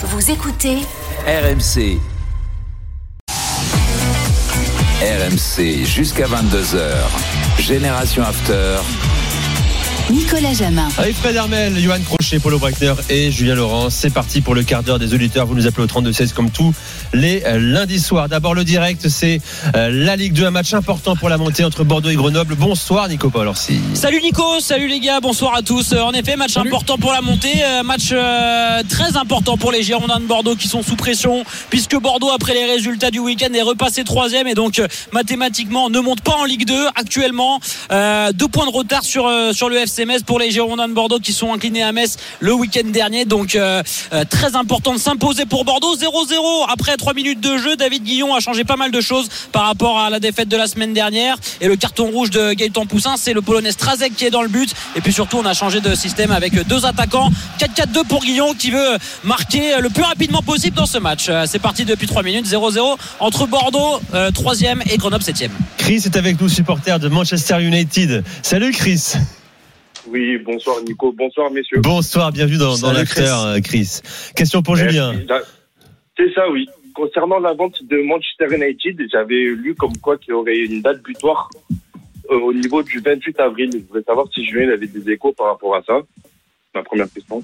Vous écoutez RMC. RMC jusqu'à 22h. Génération After. Nicolas Jamin. Avec Fred Hermel, Johan Crochet, Paulo Breitner et Julien Laurent. C'est parti pour le quart d'heure des auditeurs. Vous nous appelez au 32-16 comme tous les euh, lundis soirs. D'abord, le direct, c'est euh, la Ligue 2, un match important pour la montée entre Bordeaux et Grenoble. Bonsoir, Nico Paul Orsi. Salut Nico, salut les gars, bonsoir à tous. Euh, En effet, match important pour la montée, match très important pour les Girondins de Bordeaux qui sont sous pression, puisque Bordeaux, après les résultats du week-end, est repassé troisième et donc mathématiquement ne monte pas en Ligue 2 actuellement. Euh, deux points de retard sur, sur le FC Metz pour les Girondins de Bordeaux qui sont inclinés à Metz le week-end dernier. Donc euh, euh, très important de s'imposer pour Bordeaux. 0-0 après 3 minutes de jeu. David Guillon a changé pas mal de choses par rapport à la défaite de la semaine dernière. Et le carton rouge de Gaëtan Poussin, c'est le Polonais Strazek qui est dans le but. Et puis surtout, on a changé de système avec deux attaquants. 4-4-2 pour Guillon qui veut marquer le plus rapidement possible dans ce match. Euh, C'est parti depuis 3 minutes. 0-0 entre Bordeaux, 3e, et Grenoble, 7e. Chris est avec nous, supporter de Manchester United. Salut Chris. Oui, bonsoir Nico, bonsoir messieurs. Bonsoir, bienvenue dans, dans l'after, euh, Chris. Question pour Merci. Julien. C'est ça, oui. Concernant la vente de Manchester United, j'avais lu comme quoi qu'il y aurait une date butoir euh, au niveau du 28 avril. Je voudrais savoir si Julien avait des échos par rapport à ça. Ma première question.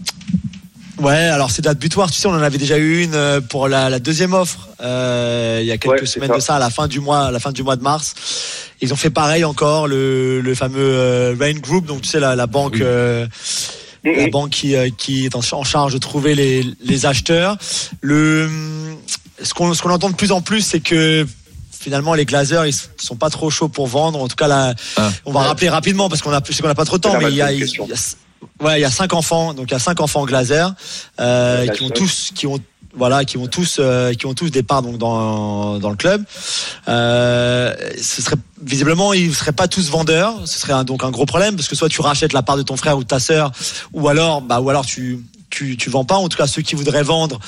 Ouais, alors c'est date butoir, tu sais, on en avait déjà eu une euh, pour la, la deuxième offre euh, il y a quelques Ouais, semaines ça. de ça, à la fin du mois, à la fin du mois de mars. Ils ont fait pareil encore le, le fameux euh, Rain Group, donc tu sais la, la banque, euh, la banque qui, euh, qui est en, charge de trouver les, les acheteurs. Le ce qu'on ce qu'on entend de plus en plus, c'est que finalement les Glazers ils sont pas trop chauds pour vendre. En tout cas là, Ah. on va rappeler rapidement parce qu'on a qu'on a pas trop de temps, mais il y a, il y a- Ouais, il y a cinq enfants, donc il y a cinq enfants Glazer euh, qui ont tous, qui ont voilà, qui ont tous, euh, qui ont tous des parts donc dans dans le club. Euh, ce serait visiblement ils seraient pas tous vendeurs. Ce serait un- donc un gros problème parce que soit tu rachètes la part de ton frère ou de ta sœur, ou alors bah ou alors tu tu, tu vends pas. En tout cas, ceux qui voudraient vendre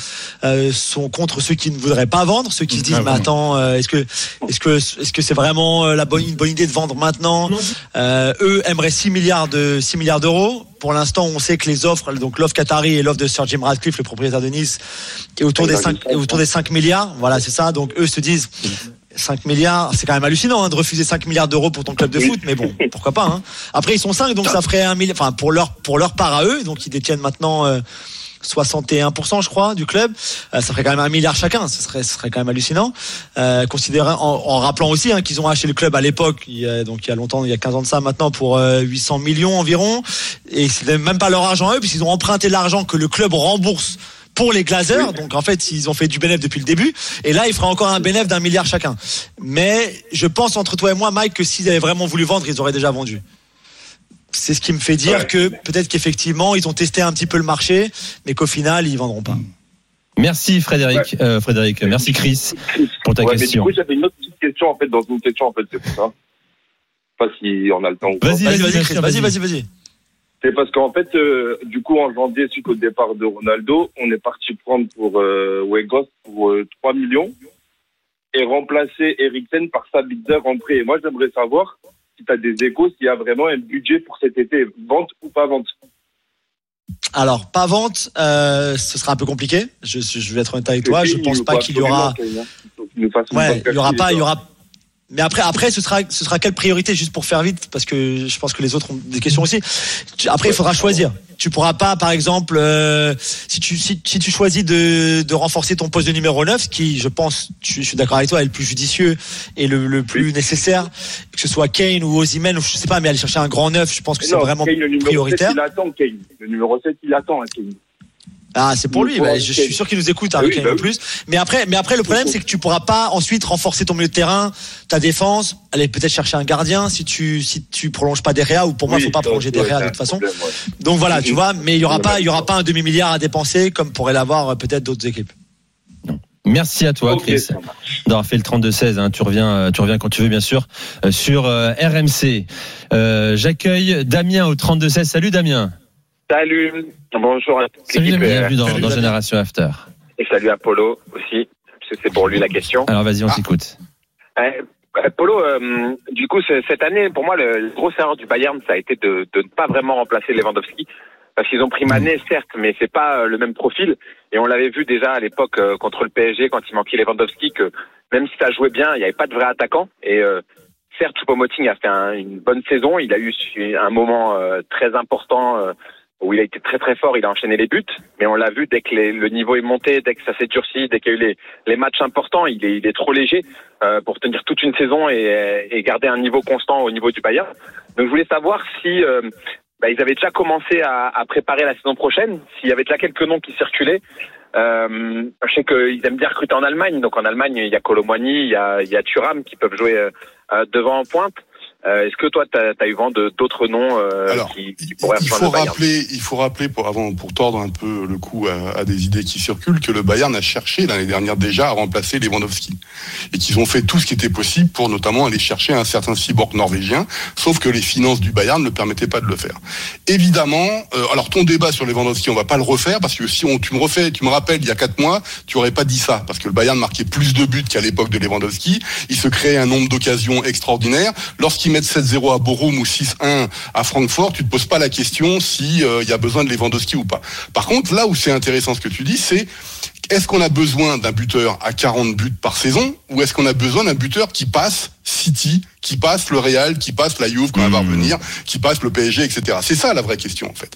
euh, sont contre ceux qui ne voudraient pas vendre. Ceux qui se disent, Ah, mais attends, euh, est-ce que est-ce que est-ce que c'est vraiment euh, la bonne une bonne idée de vendre maintenant euh, Eux aimeraient 6 milliards de 6 milliards d'euros. Pour l'instant, on sait que les offres, donc l'offre Qatari et l'offre de Sir Jim Radcliffe, le propriétaire de Nice, est autour des 5 est autour des 5 milliards. Voilà, c'est ça. Donc eux se disent 5 milliards, c'est quand même hallucinant hein, de refuser 5 milliards d'euros pour ton club de foot, mais bon, pourquoi pas. Hein. Après, ils sont 5, donc ça ferait un milliard. Enfin, pour leur pour leur part à eux, donc ils détiennent maintenant. euh, 61% je crois du club Euh, ça ferait quand même un milliard chacun ce serait ce serait quand même hallucinant euh, considérant en, en rappelant aussi hein, qu'ils ont acheté le club à l'époque il y a, donc il y a longtemps il y a 15 ans de ça maintenant pour euh, 800 millions environ et c'est même pas leur argent à eux puisqu'ils ont emprunté l'argent que le club rembourse pour les Glazers, donc en fait ils ont fait du bénéfice depuis le début, et là ils feraient encore un bénéfice d'un milliard chacun. Mais je pense entre toi et moi, Mike, que s'ils avaient vraiment voulu vendre, ils auraient déjà vendu. C'est ce qui me fait dire Ouais. que peut-être qu'effectivement ils ont testé un petit peu le marché, mais qu'au final ils vendront pas. Merci Frédéric. Euh, Frédéric, merci Chris pour ta Ouais, mais du question. coup, j'avais une autre petite question en fait dans une question en fait, c'est pour ça. Je sais pas si on a le temps ou pas. Vas-y, vas-y, vas-y. vas-y, vas-y. C'est parce qu'en fait, euh, du coup, en janvier, suite au départ de Ronaldo, on est parti prendre pour euh, Wegos pour euh, 3 millions et remplacer Eriksen par Sabitzer en prêt. Et moi, j'aimerais savoir si tu as des échos, s'il y a vraiment un budget pour cet été, vente ou pas vente. Alors, pas vente, euh, ce sera un peu compliqué. Je, je vais être honnête avec toi. Je pense pas qu'il y aura. Ouais, il y aura pas, il y aura. Mais après, après, ce sera, ce sera quelle priorité juste pour faire vite, parce que je pense que les autres ont des questions aussi. Après, il faudra choisir. Tu pourras pas, par exemple, euh, si tu si, si tu choisis de, de renforcer ton poste de numéro 9, ce qui, je pense, je, je suis d'accord avec toi, est le plus judicieux et le, le plus nécessaire, que ce soit Kane ou Osimhen, ou je sais pas, mais aller chercher un grand neuf, je pense que c'est vraiment Kane, le prioritaire. 7, il attend Kane. Le numéro 7, il attend hein, Kane. Ah, c'est pour lui. Bah, je suis sûr qu'il nous écoute, Harry oui, Kane bah plus. Mais après, mais après, le problème, c'est que tu pourras pas ensuite renforcer ton milieu de terrain, ta défense, aller peut-être chercher un gardien si tu, si tu prolonges pas derrière ou pour moi, Oui, faut pas prolonger c'est de toute façon. problème, ouais. Donc voilà, tu vois, mais il y aura pas, il y aura pas un demi-milliard à dépenser comme pourraient l'avoir euh, peut-être d'autres équipes. Merci à toi, Chris, d'avoir fait le 32-16. hein. Tu reviens, euh, tu reviens quand tu veux, bien sûr, euh, sur euh, RMC. Euh, J'accueille Damien au 32-16. Salut Damien. Salut, bonjour à toute Salut, l'équipe euh, Bienvenue dans, Salut, dans. Génération After. et salut à Polo aussi, parce que c'est pour lui la question. Alors vas-y, on t'écoute. Euh, euh, Polo, euh, du coup, cette année, pour moi, le, le gros erreur du Bayern, ça a été de, de ne pas vraiment remplacer Lewandowski. Parce qu'ils ont pris Mané, certes, mais c'est pas euh, le même profil. Et on l'avait vu déjà à l'époque euh, contre le PSG, quand il manquait Lewandowski, que même si ça jouait bien, il n'y avait pas de vrai attaquant. Et euh, certes, Choupo-Moting a fait un- une bonne saison. Il a eu un moment euh, très important euh, où il a été très très fort. Il a enchaîné les buts. Mais on l'a vu dès que le niveau est monté, dès que ça s'est durci, dès qu'il y a eu les, matchs importants, il est, il est trop léger euh, pour tenir toute une saison et, et garder un niveau constant au niveau du Bayern. Donc je voulais savoir si euh, bah, ils avaient déjà commencé à, à préparer la saison prochaine, s'il y avait déjà quelques noms qui circulaient. Euh, je sais qu'ils aiment bien recruter en Allemagne, donc en Allemagne il y a Colomwani, il y a, il y a Thuram qui peuvent jouer euh, devant en pointe. Euh, Est-ce que toi tu as, eu vent d'autres noms euh, Alors, qui, qui Il, pourraient il faut le Bayern rappeler, il faut rappeler pour avant pour tordre un peu le coup à, à des idées qui circulent que le Bayern a cherché l'année dernière déjà à remplacer Lewandowski et qu'ils ont fait tout ce qui était possible pour notamment aller chercher un certain cyborg norvégien, sauf que les finances du Bayern ne permettaient pas de le faire. Évidemment, euh, alors ton débat sur Lewandowski, on va pas le refaire parce que si on, tu me refais, tu me rappelles il y a quatre mois, tu aurais pas dit ça parce que le Bayern marquait plus de buts qu'à l'époque de Lewandowski. Il se créait un nombre d'occasions extraordinaires. Lorsqu'ils mettent 7-0 à Bochum ou 6-1 à Francfort, tu te poses pas la question si euh, y a besoin de Lewandowski ou pas. Par contre, là où c'est intéressant ce que tu dis, c'est est-ce qu'on a besoin d'un buteur à 40 buts par saison ou est-ce qu'on a besoin d'un buteur qui passe City, qui passe le Real, qui passe la Juve quand elle va revenir, qui passe le PSG, etc. C'est ça la vraie question en fait.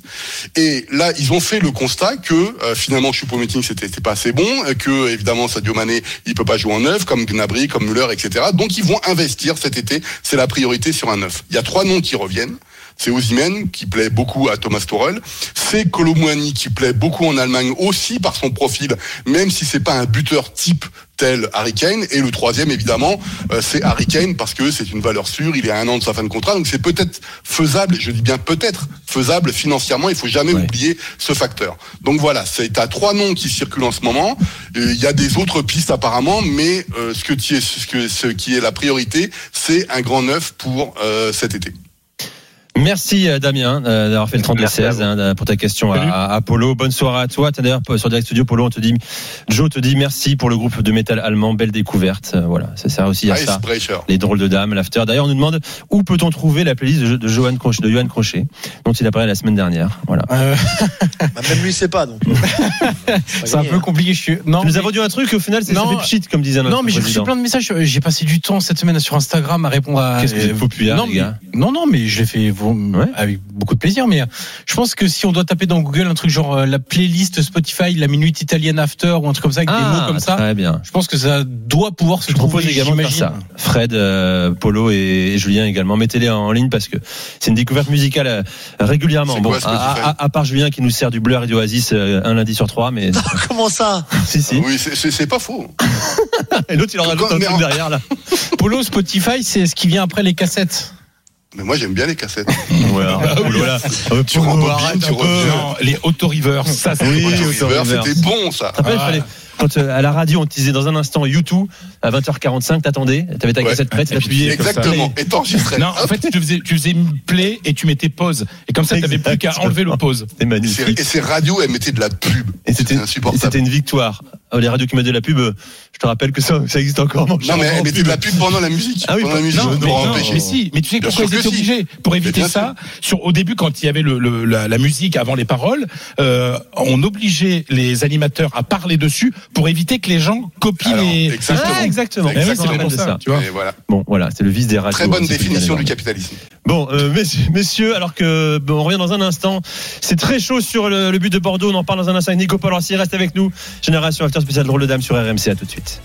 Et là, ils ont fait le constat que euh, finalement Choupo-Moting c'était c'était pas assez bon, euh, que évidemment Sadio Mané il peut pas jouer en neuf comme Gnabry, comme Müller, etc. Donc ils vont investir cet été, c'est la priorité sur un neuf. Il y a trois noms qui reviennent. C'est Osimhen qui plaît beaucoup à Thomas Tuchel. C'est Colomwani qui plaît beaucoup en Allemagne aussi par son profil, même si c'est pas un buteur type tel Harry Kane. Et le troisième, évidemment, euh, c'est Harry Kane parce que c'est une valeur sûre. Il est à un an de sa fin de contrat, donc c'est peut-être faisable. Je dis bien peut-être faisable financièrement. Il faut jamais Ouais. oublier ce facteur. Donc voilà, c'est à trois noms qui circulent en ce moment. Euh, Il y a des autres pistes apparemment, mais euh, ce que qui est ce que ce qui est la priorité, c'est un grand neuf pour euh, cet été. Merci euh, Damien euh, d'avoir fait le 32-16 hein, pour ta question à, à Polo. Bonne soirée à toi. D'ailleurs sur Direct Studio Polo, on te dit, Joe te dit merci pour le groupe de métal allemand, belle découverte. Euh, voilà, ça sert aussi à ça. Les drôles de dames, l'after. D'ailleurs, on nous demande où peut-on trouver la playlist de, de Johan Crochet, de Johan Crochet, dont il a parlé la semaine dernière? Voilà. Euh, Bah, même lui, sait pas. Donc. c'est un peu compliqué. Je suis. Non. Nous mais- vendu un truc, au final, c'est Non. fait pchit, comme disait notre Non, mais j'ai reçu plein de messages. J'ai passé du temps cette semaine sur Instagram à répondre à. Qu'est-ce que vous êtes populaire, non, les gars? mais- non, non, mais je l'ai fait Ouais. avec beaucoup de plaisir. Mais euh, je pense que si on doit taper dans Google un truc genre euh, la playlist Spotify, la minute italienne after ou un truc comme ça avec des mots comme ça, Ah, Très bien. je pense que ça doit pouvoir se Je propose trouver. également faire j'imagine. ça. Fred, euh, Polo et, Julien également. Mettez-les en ligne parce que c'est une découverte musicale euh, régulièrement. Bon, quoi, à, à- à part Julien qui nous sert du Blur et du Oasis euh, un lundi sur trois, mais Comment ça? Si si. Oui, c'est- pas faux. Et l'autre il en rajoute un truc en- derrière là. Polo Spotify, c'est ce qui vient après les cassettes. Mais moi j'aime bien les cassettes. Voilà. Voilà. Euh, Tu rembobines, tu reviens. Les auto-reverse, ça, c'est Oui. C'était bon ça. Il fallait- quand euh, à la radio on te disait dans un instant YouTube à 20h45 t'attendais, t'avais ta Ouais. cassette prête, puis, t'appuyais. Exactement. Et t'enregistrais. Non, en fait, tu faisais, tu faisais une play et tu mettais pause. Et comme ça, t'avais plus qu'à enlever le pause. C'est- magnifique. Et ces radios, elles mettaient de la pub. Et c'était insupportable. c'était une victoire. Euh, Les radios qui mettent de la pub, euh, je te rappelle que ça, ça existe encore. cher, Non, mais mettaient pub. de la pub pendant la musique. Ah oui, pendant la musique. Non, mais, non, mais si, mais tu sais Bien pourquoi ils étaient si. obligés Pour éviter ça, sur, au début, quand il y avait le, le- la, la musique avant les paroles, euh, on obligeait les animateurs à parler dessus pour éviter que les gens copient Alors, les. exactement. Ah, exactement. Oui, Exactement. c'est ça, ça. tu vois. Et voilà. Bon, voilà, c'est le vice des radios. Très bonne hein, définition du capitalisme. Bon, euh, messieurs, messieurs, alors que bon, on revient dans un instant. C'est très chaud sur le, but de Bordeaux. On en parle dans un instant avec Nico s'il reste avec nous, Génération After spécial drôle de dame sur RMC. À tout de suite.